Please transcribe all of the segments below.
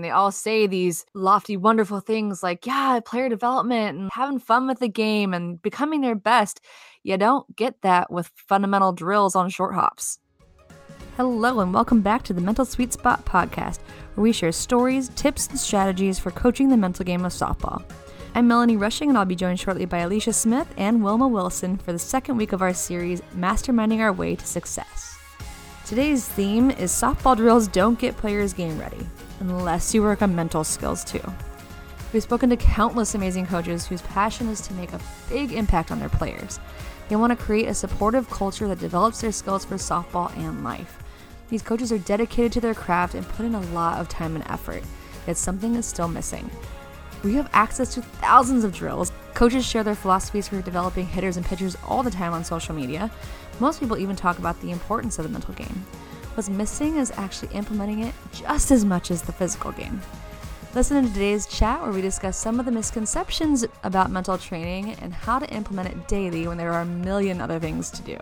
They all say these lofty, wonderful things like, yeah, player development and having fun with the game and becoming their best. You don't get that with fundamental drills on short hops. Hello, and welcome back to the Mental Sweet Spot podcast, where we share stories, tips, and strategies for coaching the mental game of softball. I'm Melanie Rushing, and I'll be joined shortly by Alicia Smith and Wilma Wilson for the second week of our series, Masterminding Our Way to Success. Today's theme is softball drills don't get players game ready, unless you work on mental skills too. We've spoken to countless amazing coaches whose passion is to make a big impact on their players. They want to create a supportive culture that develops their skills for softball and life. These coaches are dedicated to their craft and put in a lot of time and effort, yet something is still missing. We have access to thousands of drills. Coaches share their philosophies for developing hitters and pitchers all the time on social media. Most people even talk about the importance of the mental game. What's missing is actually implementing it just as much as the physical game. Listen to today's chat where we discuss some of the misconceptions about mental training and how to implement it daily when there are a million other things to do.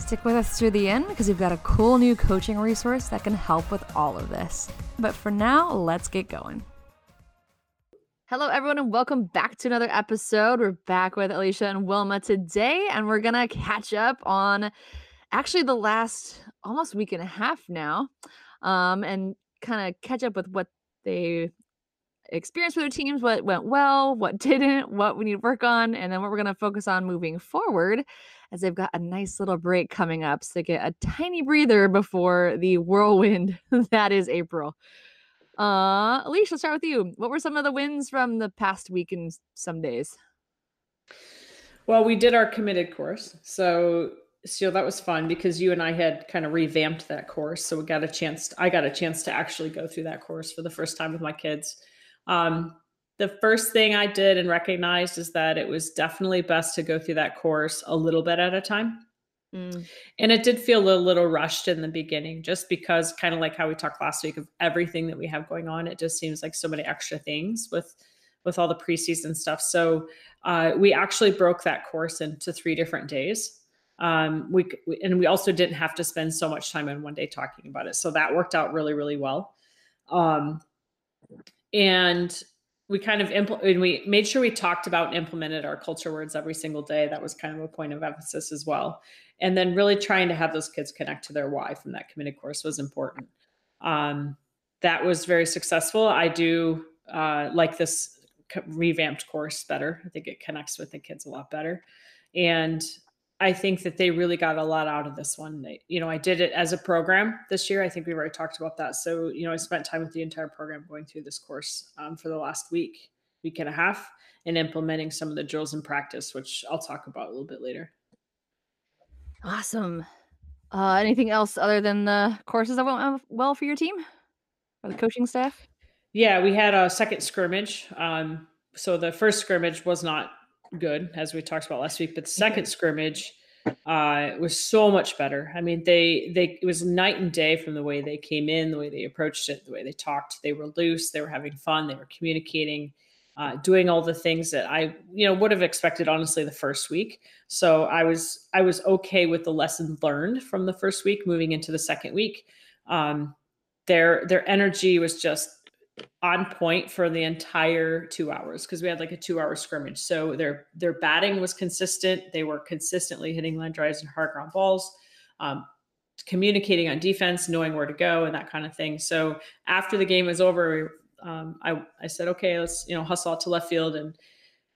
Stick with us through the end because we've got a cool new coaching resource that can help with all of this. But for now, let's get going. Hello, everyone, and welcome back to another episode. We're back with Alicia and Wilma today, and we're going to catch up on actually the last almost week and a half now um, and kind of catch up with what they experienced with their teams, what went well, what didn't, what we need to work on, and then what we're going to focus on moving forward as they've got a nice little break coming up so they get a tiny breather before the whirlwind that is April. Uh, Alicia, let's start with you. What were some of the wins from the past week and some days? Well, we did our committed course. So, so that was fun because you and I had kind of revamped that course. So we got a chance, to, I got a chance to actually go through that course for the first time with my kids. Um, the first thing I did and recognized is that it was definitely best to go through that course a little bit at a time. Mm. And it did feel a little rushed in the beginning, just because, kind of like how we talked last week of everything that we have going on. It just seems like so many extra things with with all the preseason stuff. So uh, we actually broke that course into three different days. Um, we, we and we also didn't have to spend so much time in one day talking about it. So that worked out really, really well. Um, and we kind of impl- and we made sure we talked about and implemented our culture words every single day. That was kind of a point of emphasis as well and then really trying to have those kids connect to their why from that committed course was important um, that was very successful i do uh, like this revamped course better i think it connects with the kids a lot better and i think that they really got a lot out of this one they, you know i did it as a program this year i think we've already talked about that so you know i spent time with the entire program going through this course um, for the last week week and a half and implementing some of the drills in practice which i'll talk about a little bit later Awesome. Uh, anything else other than the courses that went well for your team or the coaching staff? Yeah, we had a second scrimmage. Um, so the first scrimmage was not good, as we talked about last week, but the second scrimmage uh, was so much better. I mean, they they it was night and day from the way they came in, the way they approached it, the way they talked. They were loose, they were having fun, they were communicating uh, doing all the things that I, you know, would have expected honestly the first week. So I was I was okay with the lesson learned from the first week, moving into the second week. Um, their their energy was just on point for the entire two hours because we had like a two hour scrimmage. So their their batting was consistent. They were consistently hitting line drives and hard ground balls. Um, communicating on defense, knowing where to go, and that kind of thing. So after the game was over, um, I, I said, okay, let's, you know, hustle out to left field. And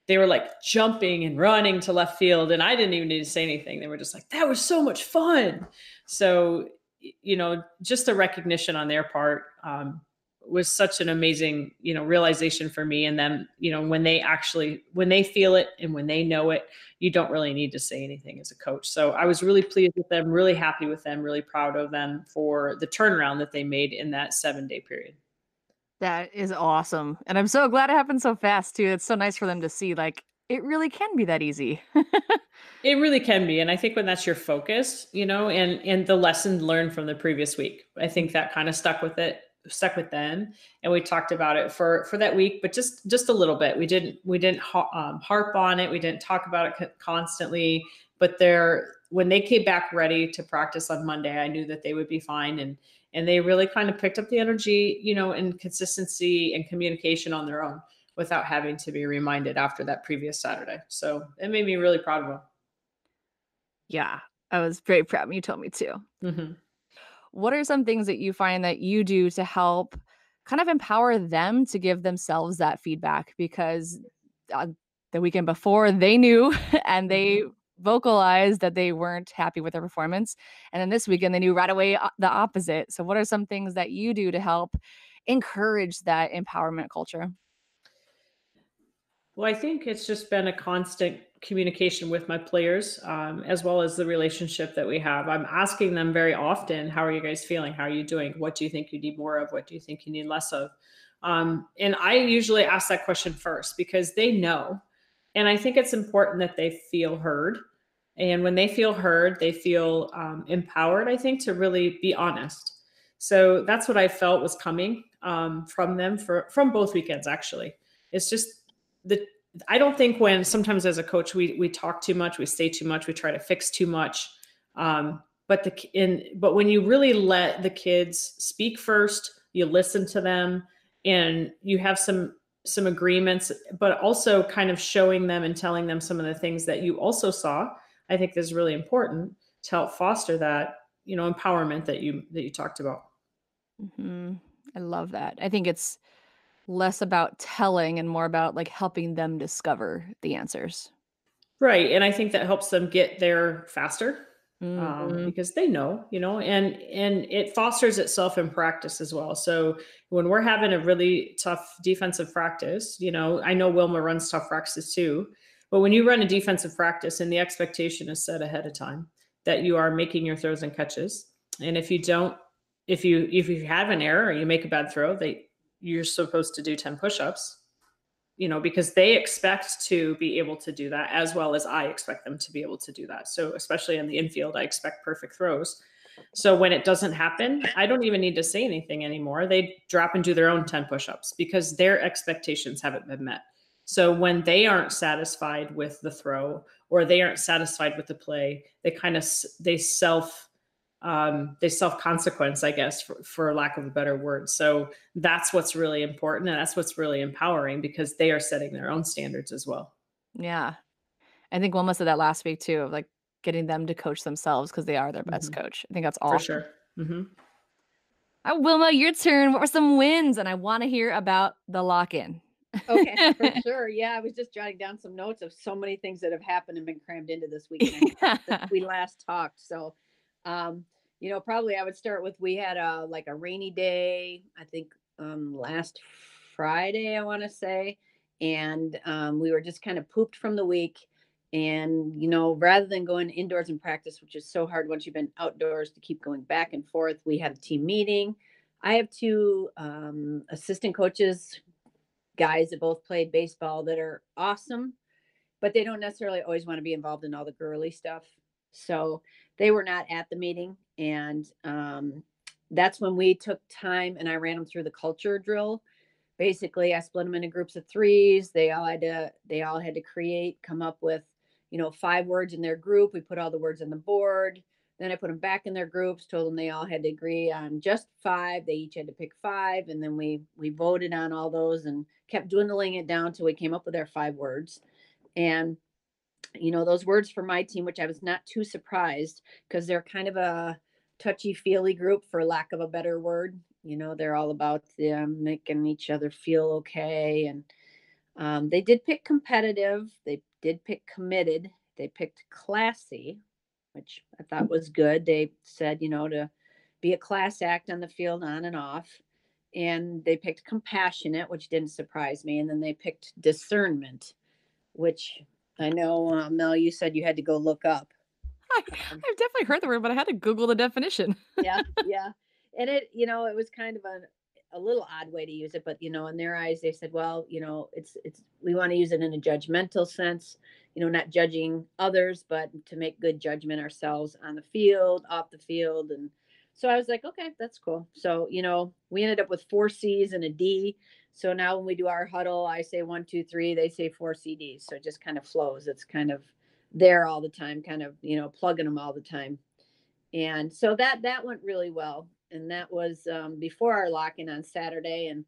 they were like jumping and running to left field. And I didn't even need to say anything. They were just like, that was so much fun. So, you know, just the recognition on their part um, was such an amazing, you know, realization for me. And then, you know, when they actually, when they feel it and when they know it, you don't really need to say anything as a coach. So I was really pleased with them, really happy with them, really proud of them for the turnaround that they made in that seven day period. That is awesome. And I'm so glad it happened so fast too. It's so nice for them to see like it really can be that easy. it really can be. And I think when that's your focus, you know, and and the lesson learned from the previous week, I think that kind of stuck with it, stuck with them. And we talked about it for for that week, but just just a little bit. We didn't we didn't um, harp on it. We didn't talk about it constantly. But they're when they came back ready to practice on Monday, I knew that they would be fine and and they really kind of picked up the energy, you know, and consistency and communication on their own without having to be reminded after that previous Saturday. So it made me really proud of them. Yeah, I was very proud. You told me too. Mm-hmm. What are some things that you find that you do to help kind of empower them to give themselves that feedback? Because uh, the weekend before, they knew and they mm-hmm vocalized that they weren't happy with their performance. And then this weekend, they knew right away uh, the opposite. So, what are some things that you do to help encourage that empowerment culture? Well, I think it's just been a constant communication with my players, um, as well as the relationship that we have. I'm asking them very often, How are you guys feeling? How are you doing? What do you think you need more of? What do you think you need less of? Um, and I usually ask that question first because they know. And I think it's important that they feel heard. And when they feel heard, they feel um, empowered, I think, to really be honest. So that's what I felt was coming um, from them for from both weekends. Actually, it's just the I don't think when sometimes as a coach we we talk too much, we say too much, we try to fix too much. Um, but the in but when you really let the kids speak first, you listen to them, and you have some some agreements, but also kind of showing them and telling them some of the things that you also saw I think is really important to help foster that, you know, empowerment that you that you talked about. Mm-hmm. I love that. I think it's less about telling and more about like helping them discover the answers. Right, and I think that helps them get there faster um, Mm-hmm. um, because they know, you know, and and it fosters itself in practice as well. So when we're having a really tough defensive practice, you know, I know Wilma runs tough practices too. But when you run a defensive practice and the expectation is set ahead of time that you are making your throws and catches, and if you don't, if you if you have an error or you make a bad throw, they you're supposed to do 10 push-ups you know because they expect to be able to do that as well as i expect them to be able to do that. So especially in the infield i expect perfect throws. So when it doesn't happen i don't even need to say anything anymore. They drop and do their own 10 push-ups because their expectations haven't been met. So when they aren't satisfied with the throw or they aren't satisfied with the play, they kind of they self um, they self consequence, I guess, for, for lack of a better word. So that's what's really important, and that's what's really empowering because they are setting their own standards as well. Yeah, I think Wilma said that last week too, of like getting them to coach themselves because they are their best mm-hmm. coach. I think that's all for sure. Mm-hmm. Uh, Wilma, your turn. What were some wins? And I want to hear about the lock in okay, for sure. Yeah, I was just jotting down some notes of so many things that have happened and been crammed into this weekend we last talked. So, um, you know, probably I would start with we had a like a rainy day. I think um, last Friday, I want to say, and um, we were just kind of pooped from the week. And you know, rather than going indoors and practice, which is so hard once you've been outdoors to keep going back and forth, we had a team meeting. I have two um, assistant coaches guys that both played baseball that are awesome, but they don't necessarily always want to be involved in all the girly stuff. So they were not at the meeting. And um, that's when we took time and I ran them through the culture drill. Basically, I split them into groups of threes. They all had to they all had to create, come up with, you know, five words in their group. We put all the words on the board. Then I put them back in their groups, told them they all had to agree on just five. They each had to pick five, and then we we voted on all those and kept dwindling it down till we came up with our five words. And you know, those words for my team, which I was not too surprised because they're kind of a touchy feely group, for lack of a better word. You know, they're all about them making each other feel okay. And um, they did pick competitive, they did pick committed, they picked classy, which I thought was good. They said, you know, to be a class act on the field on and off. And they picked compassionate, which didn't surprise me. And then they picked discernment, which I know, uh, Mel, you said you had to go look up. I, have definitely heard the word, but I had to Google the definition. yeah, yeah. And it, you know, it was kind of a, a little odd way to use it, but you know, in their eyes, they said, well, you know, it's it's we want to use it in a judgmental sense you know, not judging others, but to make good judgment ourselves on the field, off the field. And so I was like, okay, that's cool. So, you know, we ended up with four C's and a D. So now when we do our huddle, I say one, two, three, they say four CDs. So it just kind of flows. It's kind of there all the time, kind of, you know, plugging them all the time. And so that that went really well. and that was um, before our lock-in on Saturday. And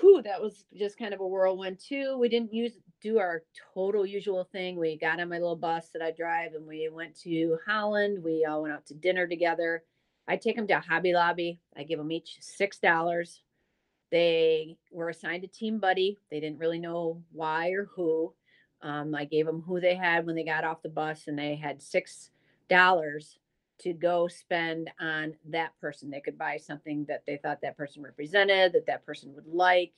whew, that was just kind of a whirlwind too. We didn't use do our total usual thing. We got on my little bus that I drive, and we went to Holland. We all went out to dinner together. I take them to Hobby Lobby. I give them each six dollars. They were assigned a team buddy. They didn't really know why or who. Um, I gave them who they had when they got off the bus, and they had six dollars to go spend on that person. They could buy something that they thought that person represented, that that person would like.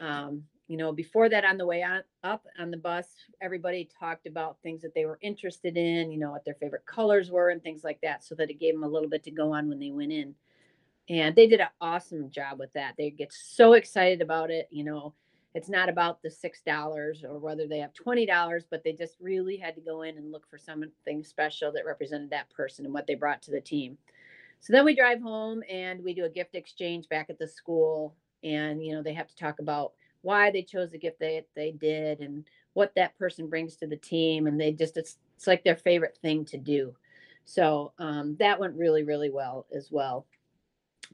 Um, you know, before that, on the way on, up on the bus, everybody talked about things that they were interested in, you know, what their favorite colors were and things like that, so that it gave them a little bit to go on when they went in. And they did an awesome job with that. They get so excited about it, you know it's not about the six dollars or whether they have twenty dollars, but they just really had to go in and look for something special that represented that person and what they brought to the team. So then we drive home and we do a gift exchange back at the school, and you know they have to talk about why they chose the gift they they did and what that person brings to the team, and they just it's it's like their favorite thing to do. So um, that went really really well as well.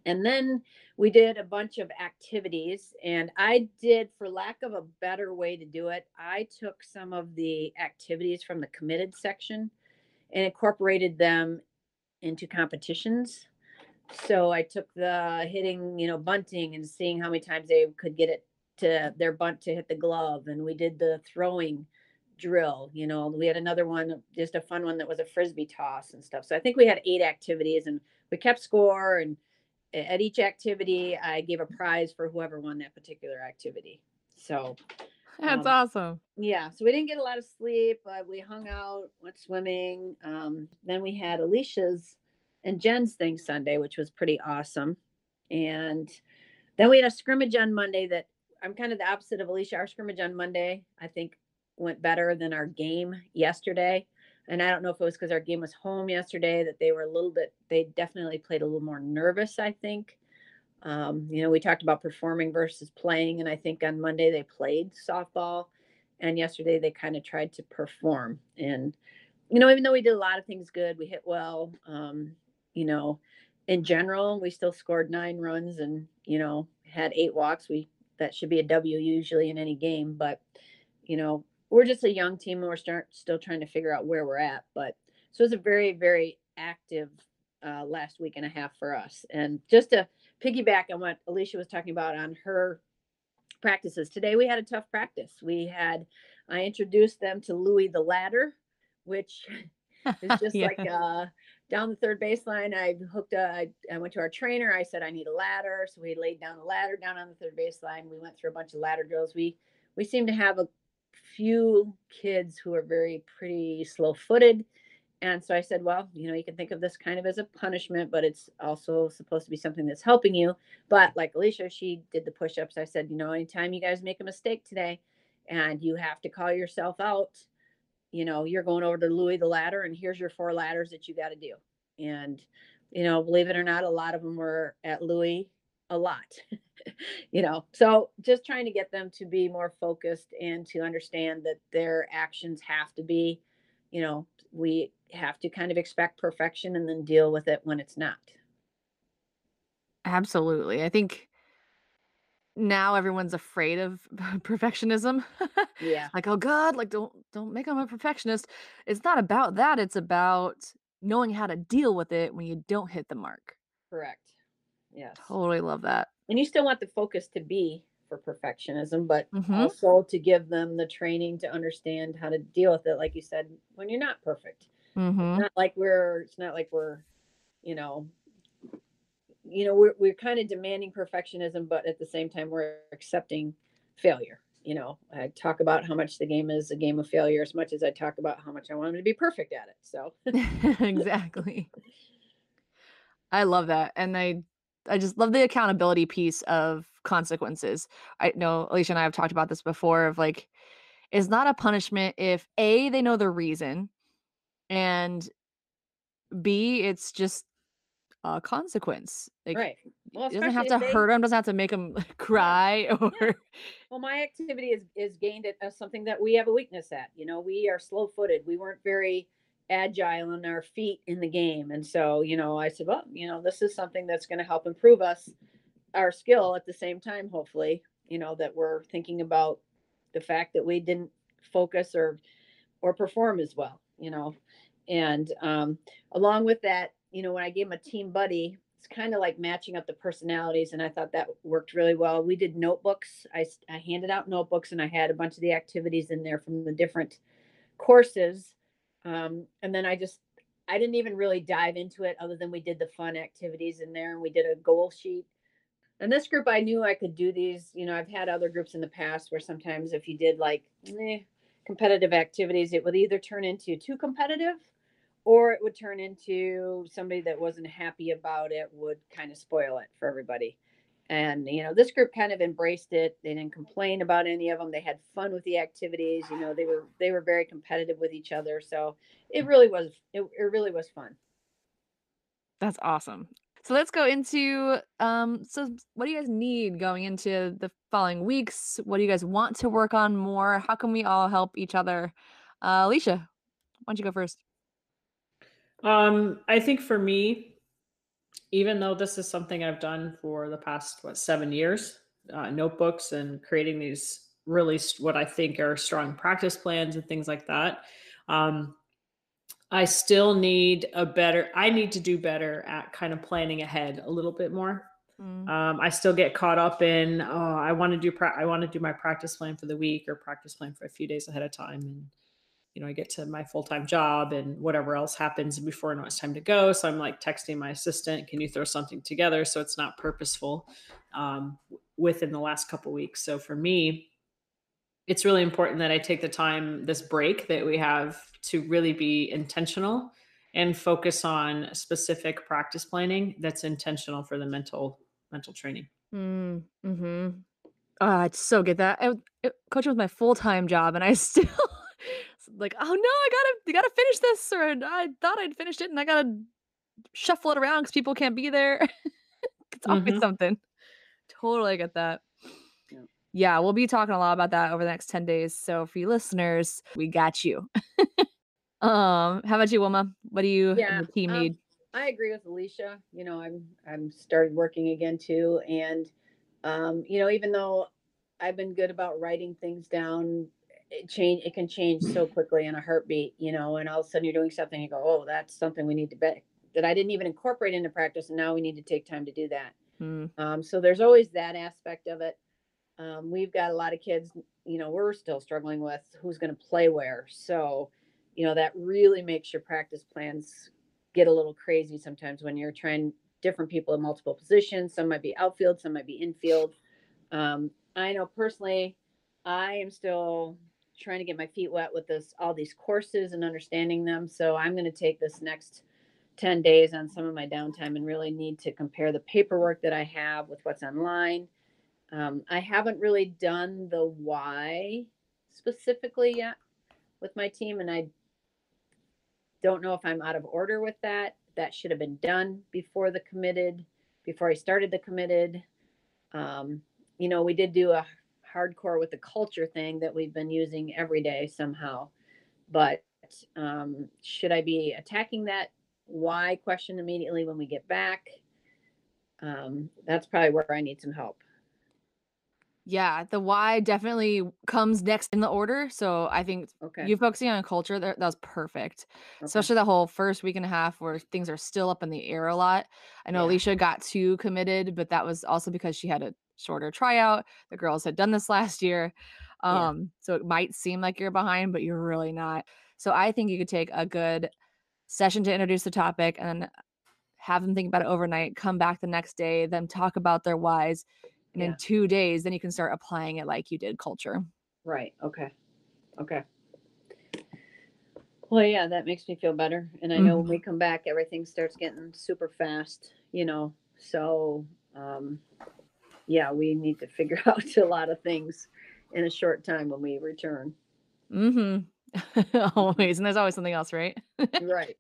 And then we did a bunch of activities, and I did, for lack of a better way to do it, I took some of the activities from the committed section and incorporated them into competitions. So I took the hitting, you know, bunting and seeing how many times they could get it to their bunt to hit the glove. And we did the throwing drill. You know, we had another one, just a fun one that was a frisbee toss and stuff. So I think we had eight activities and we kept score and at each activity, I gave a prize for whoever won that particular activity. So that's um, awesome. Yeah. So we didn't get a lot of sleep, but we hung out, went swimming. Um, then we had Alicia's and Jen's thing Sunday, which was pretty awesome. And then we had a scrimmage on Monday that I'm kind of the opposite of Alicia. Our scrimmage on Monday, I think, went better than our game yesterday and I don't know if it was because our game was home yesterday that they were a little bit, they definitely played a little more nervous, I think. Um, you know, we talked about performing versus playing, and I think on Monday they played softball, and yesterday they kind of tried to perform. And, you know, even though we did a lot of things good, we hit well, um, you know, in general, we still scored nine runs and, you know, had eight walks. We, that should be a W usually in any game, but, you know, we're just a young team and we're start, still trying to figure out where we're at. But so it's a very, very active uh, last week and a half for us. And just to piggyback on what Alicia was talking about on her practices, today we had a tough practice. We had, I introduced them to Louis the ladder, which is just yeah. like uh, down the third baseline. I hooked, a, I, I went to our trainer. I said, I need a ladder. So we laid down a ladder down on the third baseline. We went through a bunch of ladder drills. We, we seem to have a few kids who are very pretty slow footed. And so I said, well, you know, you can think of this kind of as a punishment, but it's also supposed to be something that's helping you. But like Alicia, she did the push ups. I said, you know, anytime you guys make a mistake today and you have to call yourself out, you know, you're going over to Louis the ladder and here's your four ladders that you got to do. And, you know, believe it or not, a lot of them were at Louis a lot. you know, so just trying to get them to be more focused and to understand that their actions have to be, you know, we have to kind of expect perfection and then deal with it when it's not. Absolutely. I think now everyone's afraid of perfectionism. Yeah. like, oh God, like don't don't make them a perfectionist. It's not about that. It's about knowing how to deal with it when you don't hit the mark. Correct. Yes. Totally love that. And you still want the focus to be for perfectionism, but Mhm. also to give them the training to understand how to deal with it. Like you said, when you're not perfect, Mhm. not like we're, it's not like we're, you know, you know, we're, we're kind of demanding perfectionism, but at the same time, we're accepting failure. You know, I talk about how much the game is a game of failure as much as I talk about how much I want them to be perfect at it. So, exactly. I love that. And I I just love the accountability piece of consequences. I know Alicia and I have talked about this before of like it's not a punishment if A, they know the reason, and B, it's just a consequence. Like right. Well, it doesn't have to they, hurt them, doesn't have to make them cry or yeah. Well, my activity is is gained at as something that we have a weakness at. You know, we are slow footed. We weren't very agile on our feet in the game. And so, you know, I said, well, you know, this is something that's going to help improve us, our skill at the same time, hopefully, you know, that we're thinking about the fact that we didn't focus or or perform as well, you know. And um, along with that, you know, when I gave him a team buddy, it's kind of like matching up the personalities, and I thought that worked really well. We did notebooks. I, I handed out notebooks, and I had a bunch of the activities in there from the different courses um, and then I just, I didn't even really dive into it other than we did the fun activities in there and we did a goal sheet. And this group, I knew I could do these. You know, I've had other groups in the past where sometimes if you did like eh, competitive activities, it would either turn into too competitive or it would turn into somebody that wasn't happy about it would kind of spoil it for everybody and you know this group kind of embraced it. They didn't complain about any of them they had fun with the activities you know they were they were very competitive with each other. So it really was it, it really was fun. That's awesome. So let's go into um so what do you guys need going into the following weeks? What do you guys want to work on more? How can we all help each other? Uh alicia why don't you go first? Um i think for me even though this is something I've done for the past what seven years, uh, notebooks and creating these really what I think are strong practice plans and things like that. Um, I still need a better. I need to do better at kind of planning ahead a little bit more. Mm. Um, I still get caught up in oh, I want to do pra- I want to do my practice plan for the week or practice plan for a few days ahead of time, and you know, I get to my full time job and whatever else happens before I know it's time to go. So I'm like texting my assistant, can you throw something together so it's not purposeful um, within the last couple weeks. So for me, it's really important that I take the time, this break that we have, to really be intentional and focus on specific practice planning that's intentional for the mental mental training. Mm, hmm Oh, I so get that. I, it, coaching was my full time job, and I still like, oh no, I gotta, you gotta finish this, or I thought I'd finished it, and I gotta shuffle it around because people can't be there. it's always mm-hmm. something. Totally get that. Yeah. yeah, we'll be talking a lot about that over the next 10 days. So for you listeners, we got you. um, how about you, Wilma? What do you yeah, the team um, need? I agree with Alicia. You know, I'm I'm started working again too. And um, you know, even though I've been good about writing things down it change it can change so quickly in a heartbeat you know and all of a sudden you're doing something you go oh that's something we need to bet that i didn't even incorporate into practice and now we need to take time to do that. Mm. um, so there's always that aspect of it. Um, we've got a lot of kids you know we're still struggling with who's going to play where. So you know that really makes your practice plans get a little crazy sometimes when you're trying different people in multiple positions. Some might be outfield some might be infield. Um, i know personally i am still trying to get my feet wet with this all these courses and understanding them. So I'm going to take this next 10 days on some of my downtime and really need to compare the paperwork that I have with what's online. Um, I haven't really done the why specifically yet with my team, and I don't know if I'm out of order with that. That should have been done before the committed, before I started the committed. Um, you know, we did do a hardcore with the culture thing that we've been using every day somehow. But um, should I be attacking that why question immediately when we get back? Um, that's probably where I need some help. Yeah, the why definitely comes next in the order. So I think okay. you focusing on culture that, that was perfect, okay. especially the whole first week and a half where things are still up in the air a lot. I know yeah. Alicia got too committed, but that was also because she had a shorter tryout. The girls had done this last year. Um, yeah. so it might seem like you're behind, but you're really not. So I think you could take a good session to introduce the topic and have them think about it overnight, come back the next day, then talk about their whys. And yeah. in two days, then you can start applying it like you did culture. Right. Okay. Okay. Well, yeah, that makes me feel better. And I know mm-hmm. when we come back, everything starts getting super fast, you know. So, um, yeah, we need to figure out a lot of things in a short time when we return. Mm-hmm. always. And there's always something else, right? right.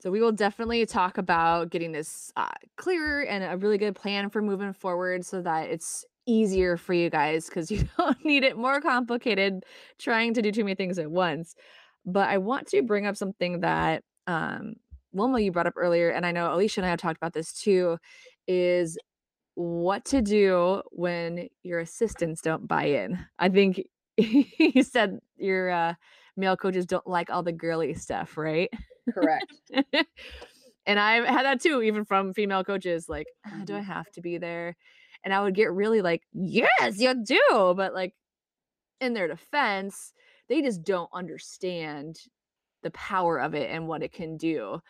So we will definitely talk about getting this uh, clearer and a really good plan for moving forward so that it's easier for you guys because you don't need it more complicated trying to do too many things at once. But I want to bring up something that um, Wilma you brought up earlier, and I know Alicia and I have talked about this too, is what to do when your assistants don't buy in. I think you said your uh, male coaches don't like all the girly stuff, right? Correct. and I've had that too, even from female coaches. Like, oh, do I Mm-hmm. have to be there? And I would get really like, yes, you do. But like, in their defense, they just don't understand the power of it and what it can do.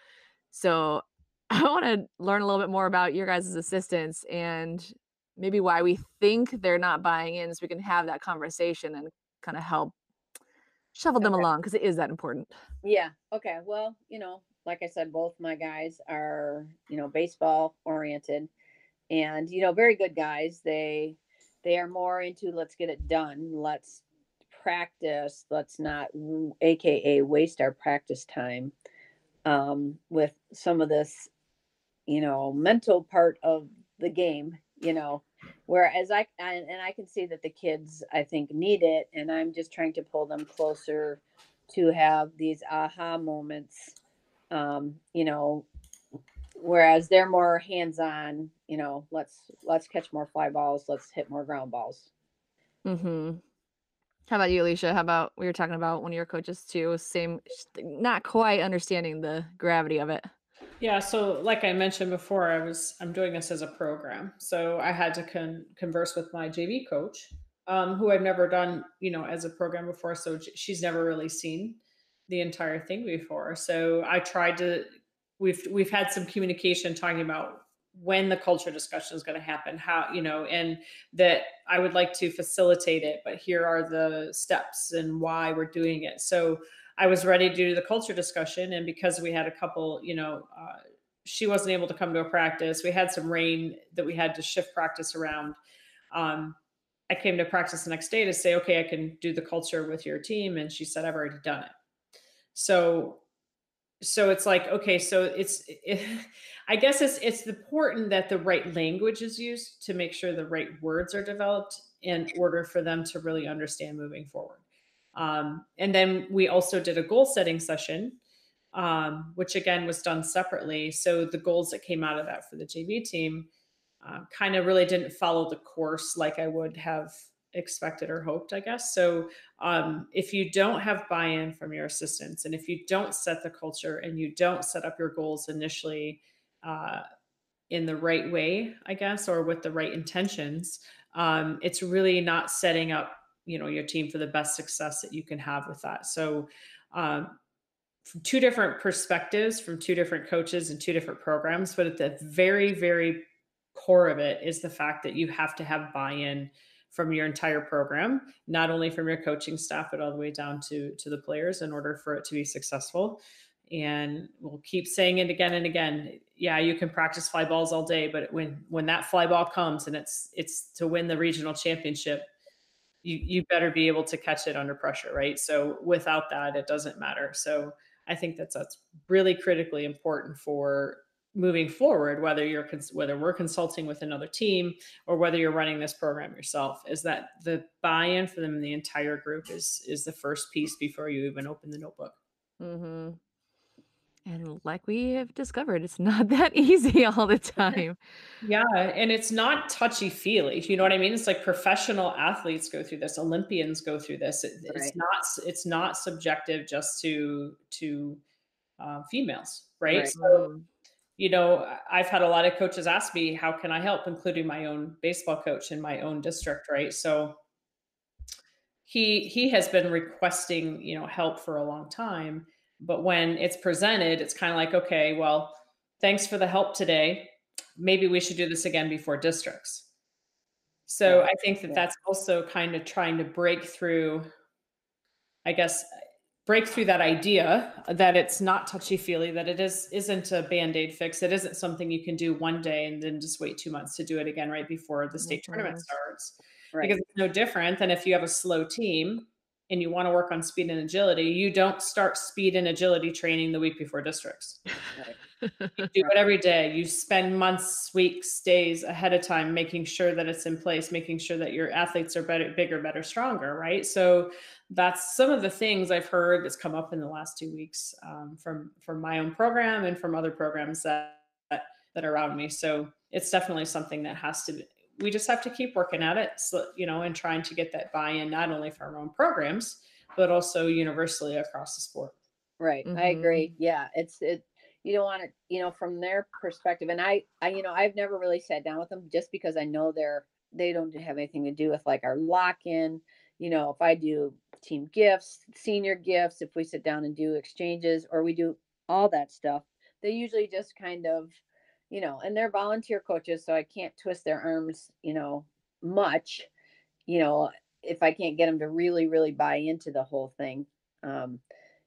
So I want to learn a little bit more about your guys' assistants and maybe why we think they're not buying in so we can have that conversation and kind of help shuffle them Okay. along because it is that important. Yeah. Okay. Well, you know, like I said, both my guys are, you know, baseball oriented and, you know, very good guys. They they are more into let's get it done. Let's practice. Let's not aka waste our practice time um with some of this, you know, mental part of the game, you know. Whereas I and, and I can see that the kids I think need it and I'm just trying to pull them closer to have these aha moments um you know whereas they're more hands-on you know let's let's catch more fly balls let's hit more ground balls Mm-hmm. How about you, Alicia? How about we were talking about one of your coaches too? Same, not quite understanding the gravity of it. Yeah, so like I mentioned before, I was I'm doing this as a program, so I had to con- converse with my JV coach, um, who I've never done, you know, as a program before. So she's never really seen the entire thing before. So I tried to. We've we've had some communication talking about when the culture discussion is going to happen, how you know, and that I would like to facilitate it, but here are the steps and why we're doing it. So I was ready to do the culture discussion, and because we had a couple, you know, uh, she wasn't able to come to a practice. We had some rain that we had to shift practice around. Um, I came to practice the next day to say, okay, I can do the culture with your team, and she said, I've already done it. So, so it's like, okay, so it's, it, I guess it's it's important that the right language is used to make sure the right words are developed in order for them to really understand moving forward. Um, and then we also did a goal setting session, um, which again was done separately. So the goals that came out of that for the JV team uh, kind of really didn't follow the course like I would have expected or hoped, I guess. So um, if you don't have buy in from your assistants and if you don't set the culture and you don't set up your goals initially uh, in the right way, I guess, or with the right intentions, um, it's really not setting up you know your team for the best success that you can have with that. So um, from two different perspectives from two different coaches and two different programs but at the very very core of it is the fact that you have to have buy-in from your entire program not only from your coaching staff but all the way down to to the players in order for it to be successful. And we'll keep saying it again and again yeah you can practice fly balls all day but when when that fly ball comes and it's it's to win the regional championship you you better be able to catch it under pressure, right? So without that, it doesn't matter. So I think that's that's really critically important for moving forward. Whether you're cons- whether we're consulting with another team or whether you're running this program yourself, is that the buy-in for them the entire group is is the first piece before you even open the notebook. Mm-hmm. And like we have discovered, it's not that easy all the time. Yeah, and it's not touchy feely. You know what I mean? It's like professional athletes go through this, Olympians go through this. It, It's not it's not subjective just to to uh, females, right? Right. So you know, I've had a lot of coaches ask me, "How can I help?" Including my own baseball coach in my own district, right? So he he has been requesting you know help for a long time but when it's presented it's kind of like okay well thanks for the help today. Maybe we should do this again before districts. So i think that that's also kind of trying to break through i guess break through that idea that it's not touchy feely that it is isn't a band-aid fix. It isn't something you can do one day and then just wait two months to do it again right before the state tournament Mhm. starts. Right. Because it's no different than if you have a slow team and you want to work on speed and agility you don't start speed and agility training the week before districts Right. you do it every day. You spend months, weeks, days ahead of time making sure that it's in place, making sure that your athletes are better, bigger, better, stronger, right? So that's some of the things I've heard that's come up in the last two weeks um, from from my own program and from other programs that, that that are around me. So it's definitely something that has to. Be, we just have to keep working at it, so, you know, and trying to get that buy-in not only for our own programs but also universally across the sport. Right. Mm-hmm. I agree. Yeah. It's, it, you don't want to, you know, from their perspective. And I, I, you know, I've never really sat down with them just because I know they're, they don't have anything to do with like our lock in. You know, if I do team gifts, senior gifts, if we sit down and do exchanges or we do all that stuff, they usually just kind of, you know, and they're volunteer coaches, so I can't twist their arms, you know, much, you know, if I can't get them to really, really buy into the whole thing. Um,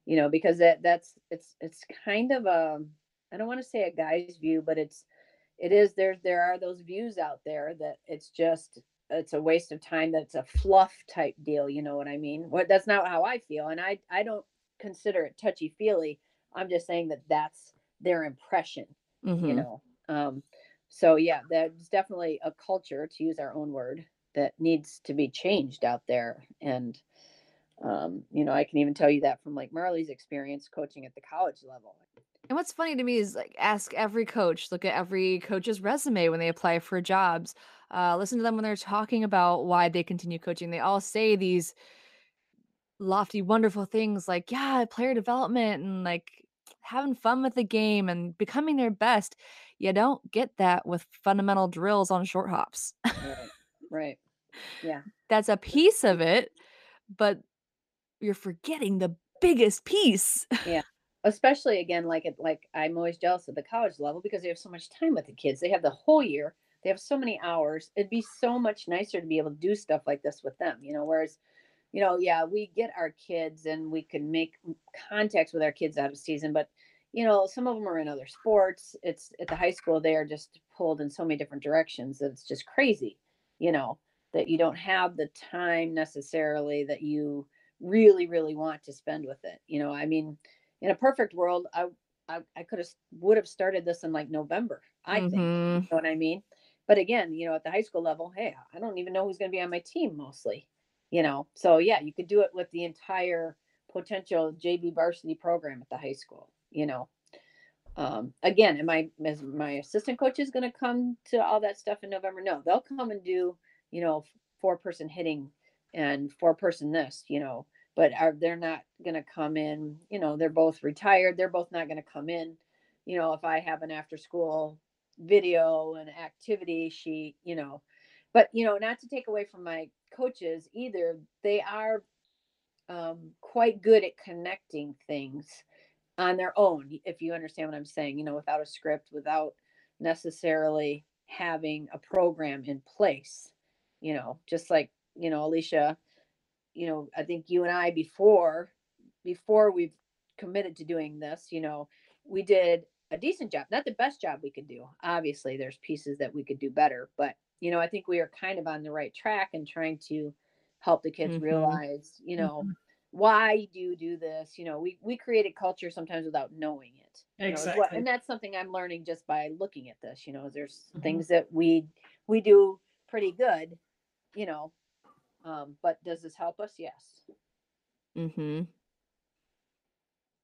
you know, because that that's it's it's kind of a I don't want to say a guy's view, but it's it is there there are those views out there that it's just it's a waste of time that's a fluff type deal you know what i mean what that's not how i feel and i i don't consider it touchy feely i'm just saying that that's their impression mm-hmm. you know um so yeah there's definitely a culture to use our own word that needs to be changed out there. And um, you know i can even tell you that from like marley's experience coaching at the college level. And what's funny to me is like ask every coach look at every coach's resume when they apply for jobs. Uh, listen to them when they're talking about why they continue coaching. They all say these lofty wonderful things like yeah player development and like having fun with the game and becoming their best you don't get that with fundamental drills on short hops right. right yeah that's a piece of it but you're forgetting the biggest piece. Yeah. Especially again, like it, like I'm always jealous of the college level because they have so much time with the kids. They have the whole year. They have so many hours. It'd be so much nicer to be able to do stuff like this with them, you know. Whereas, you know, yeah, we get our kids and we can make contacts with our kids out of season, but you know, some of them are in other sports. It's at the high school, they are just pulled in so many different directions. It's just crazy, you know, that you don't have the time necessarily that you really really want to spend with it you know i mean in a perfect world i i, I could have would have started this in like november i mm-hmm. think you mm-hmm. know what i mean but again you know at the high school level hey i don't even know who's going to be on my team mostly you know so yeah you could do it with the entire potential jv varsity program at the high school you know um, again am i my assistant coach is going to come to all that stuff in november no they'll come and do you know four person hitting and four person this, you know, but are they're not going to come in, you know, they're both retired. They're both not going to come in. You know, if I have an after school video and activity sheet, you know, but you know, not to take away from my coaches either, they are um, quite good at connecting things on their own, if you understand what I'm saying, you know, without a script, without necessarily having a program in place, you know, just like you know, Alicia, you know, I think you and I before before we've committed to doing this, you know, we did a decent job, not the best job we could do. Obviously, there's pieces that we could do better, but you know, I think we are kind of on the right track and trying to help the kids mm-hmm. realize, you know, mm-hmm. why do you do this? You know, we we created culture sometimes without knowing it. Exactly. Know, and that's something I'm learning just by looking at this. You know, there's mm-hmm. things that we we do pretty good, you know, um, but does this help us? Yes. Mm-hmm.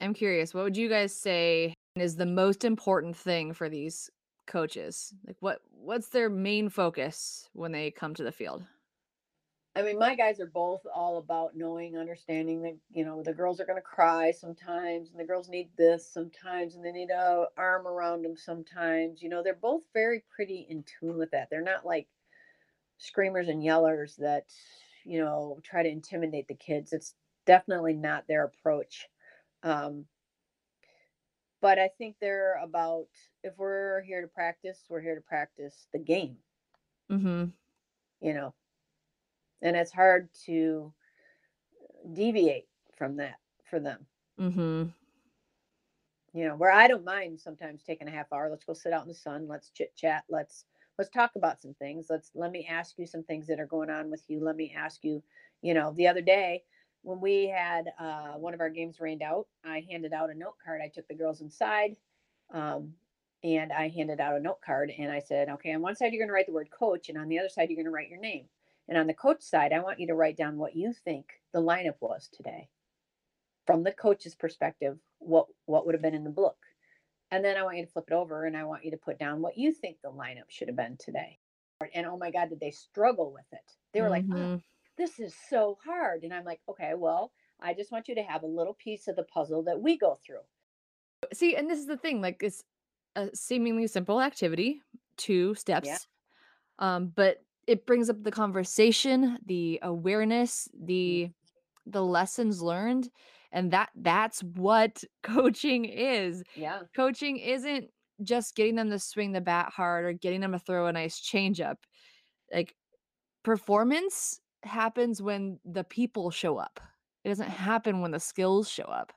I'm curious, what would you guys say is the most important thing for these coaches? Like what what's their main focus when they come to the field? I mean, my guys are both all about knowing, understanding that, you know, the girls are going to cry sometimes and the girls need this sometimes and they need a arm around them sometimes. You know, they're both very pretty in tune with that. They're not like screamers and yellers that you know try to intimidate the kids it's definitely not their approach um, but i think they're about if we're here to practice we're here to practice the game mm-hmm. you know and it's hard to deviate from that for them mm-hmm. you know where i don't mind sometimes taking a half hour let's go sit out in the sun let's chit chat let's let's talk about some things let's let me ask you some things that are going on with you let me ask you you know the other day when we had uh, one of our games rained out i handed out a note card i took the girls inside Um, and I handed out a note card and I said, okay, on one side, you're going to write the word coach, and on the other side, you're going to write your name. And on the coach side, I want you to write down what you think the lineup was today. From the coach's perspective, what what would have been in the book. And then I want you to flip it over and I want you to put down what you think the lineup should have been today. And oh my God, did they struggle with it? They were Mhm. like, oh, this is so hard. And I'm like, okay, well, I just want you to have a little piece of the puzzle that we go through. See, and this is the thing, like it's a seemingly simple activity, two steps. Um, but it brings up the conversation, the awareness, the the lessons learned, and that that's what coaching is. Yeah. Coaching isn't just getting them to swing the bat hard or getting them to throw a nice changeup. Like performance happens when the people show up. It doesn't happen when the skills show up.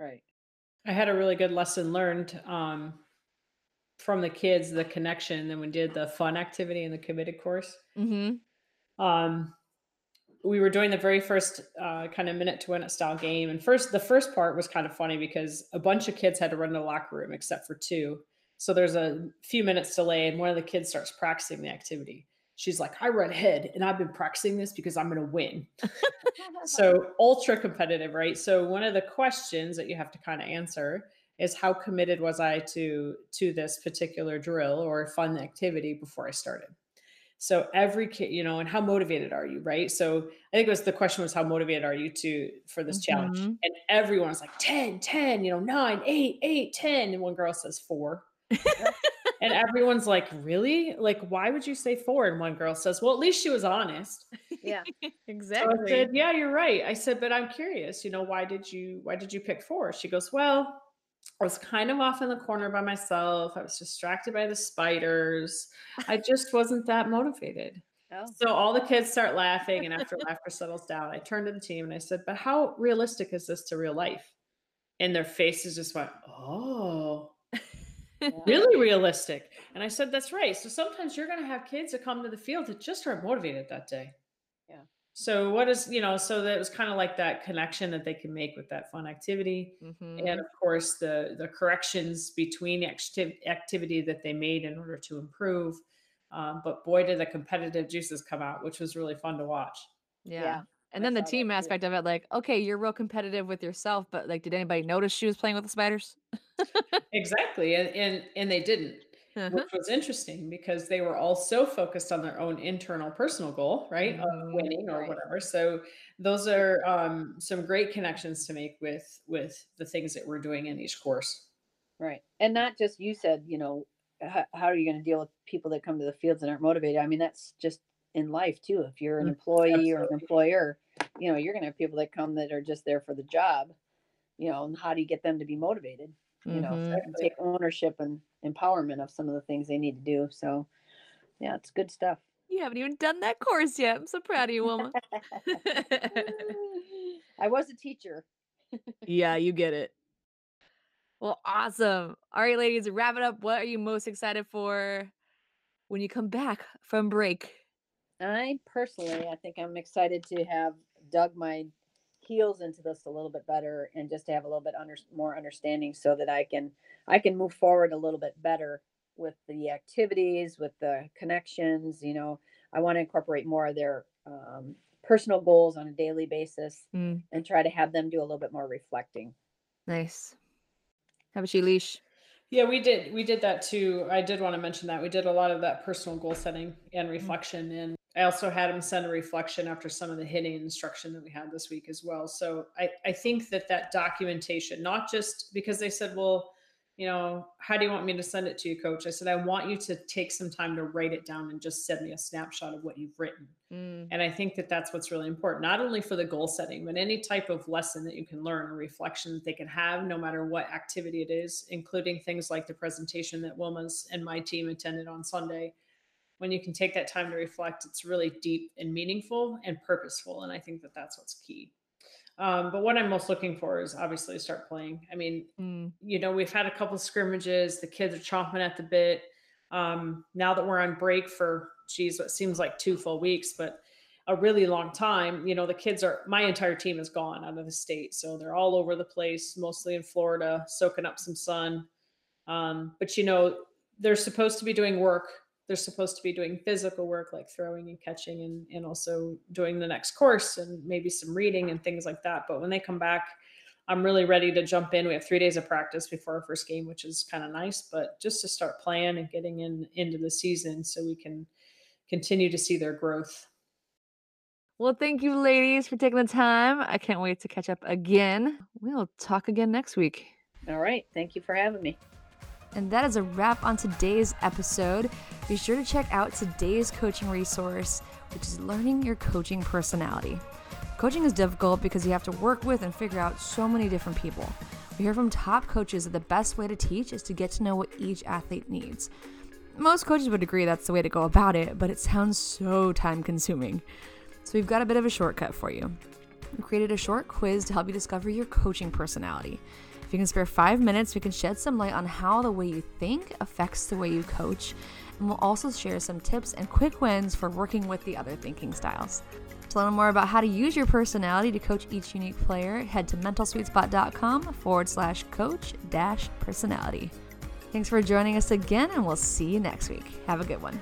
Right. I had a really good lesson learned um, from the kids, the connection. Then we did the fun activity in the committed course. Mm-hmm. Um, we were doing the very first uh, kind of minute to win it style game, and first the first part was kind of funny because a bunch of kids had to run to the locker room except for two. So there's a few minutes delay, and one of the kids starts practicing the activity. She's like, "I run ahead, and I've been practicing this because I'm going to win." so ultra competitive right? So one of the questions that you have to kind of answer is how committed was i to to this particular drill or fun activity before i started? So every kid you know and how motivated are you right? So i think it was the question was how motivated are you to for this challenge? Mhm. and everyone's like 10 10 you know 9 8 8 10 and one girl says 4 and everyone's like really like why would you say 4 and one girl says well at least she was honest yeah. so I exactly. said, "Yeah, you're right." I said, "But I'm curious. You know, why did you why did you pick four? She goes, "Well, I was kind of off in the corner by myself. I was distracted by the spiders. I just wasn't that motivated." Oh. So all the kids start laughing, and after laughter settles down, I turned to the team and I said, "But how realistic is this to real life?" And their faces just went, "Oh." Yeah. Really realistic. And I said, That's right. So sometimes you're going to have kids that come to the field that just aren't motivated that day. Yeah. So what is, you know, so that was kind of like that connection that they can make with that fun activity. Mhm. And of course the the corrections between acti- activity that they made in order to improve. Um, but boy, did the competitive juices come out, which was really fun to watch. Yeah. Yeah, And I then the team too. aspect of it, like, okay, you're real competitive with yourself, but like, did anybody notice she was playing with the spiders? Exactly. And and, and they didn't. Uh-huh. which was interesting because they were all so focused on their own internal personal goal, right, Mhm. of winning or Right. whatever. So those are um, some great connections to make with with the things that we're doing in each course. Right. And not just you said, you know, how, how are you going to deal with people that come to the fields and aren't motivated? I mean, that's just in life too. If you're an Mm, employee or an employer, you know, you're going to have people that come that are just there for the job, you know, and how do you get them to be motivated? You know, Mhm. and take ownership and empowerment of some of the things they need to do. So, yeah, it's good stuff. You haven't even done that course yet. I'm so proud of you, Wilma. I was a teacher. yeah, you get it. Well, awesome. All right, ladies, wrap it up. What are you most excited for when you come back from break? I personally, I think I'm excited to have dug my heels into this a little bit better and just to have a little bit under, more understanding so that I can I can move forward a little bit better with the activities, with the connections. You know, I want to incorporate more of their um, personal goals on a daily basis Mm, and try to have them do a little bit more reflecting. nice. How about you, Leash? Yeah, we did we did that too. I did want to mention that we did a lot of that personal goal setting and reflection, and I also had him send a reflection after some of the hitting instruction that we had this week as well. So I I think that that documentation, not just because they said, well, you know, how do you want me to send it to you, coach? I said, I want you to take some time to write it down and just send me a snapshot of what you've written. Mm, And I think that that's what's really important, not only for the goal setting, but any type of lesson that you can learn or reflection that they can have, no matter what activity it is, including things like the presentation that Wilma's and my team attended on Sunday. When you can take that time to reflect, it's really deep and meaningful and purposeful. And I think that that's what's key. Um, but what I'm most looking for is obviously start playing. I mean, mm, you know, we've had a couple scrimmages. The kids are chomping at the bit. Um, now that we're on break for, geez, what seems like two full weeks, but a really long time, you know, the kids are, my entire team is gone out of the state. So they're all over the place, mostly in Florida, soaking up some sun. Um, but you know, they're supposed to be doing work. They're supposed to be doing physical work like throwing and catching and, and also doing the next course and maybe some reading and things like that. But when they come back, I'm really ready to jump in. We have three days of practice before our first game, which is kind of nice, but just to start playing and getting in into the season so we can continue to see their growth. Well, thank you, ladies, for taking the time. I can't wait to catch up again. We'll talk again next week. All right. Thank you for having me. And that is a wrap on today's episode. Be sure to check out today's coaching resource, which is learning your coaching personality. Coaching is difficult because you have to work with and figure out so many different people. We hear from top coaches that the best way to teach is to get to know what each athlete needs. Most coaches would agree that's the way to go about it, but it sounds so time consuming. So we've got a bit of a shortcut for you. We created a short quiz to help you discover your coaching personality. If you can spare five minutes, we can shed some light on how the way you think affects the way you coach, and we'll also share some tips and quick wins for working with the other thinking styles. To learn more about how to use your personality to coach each unique player, head to mentalsweetspot.com forward slash coach dash personality. Thanks for joining us again, and we'll see you next week. Have a good one.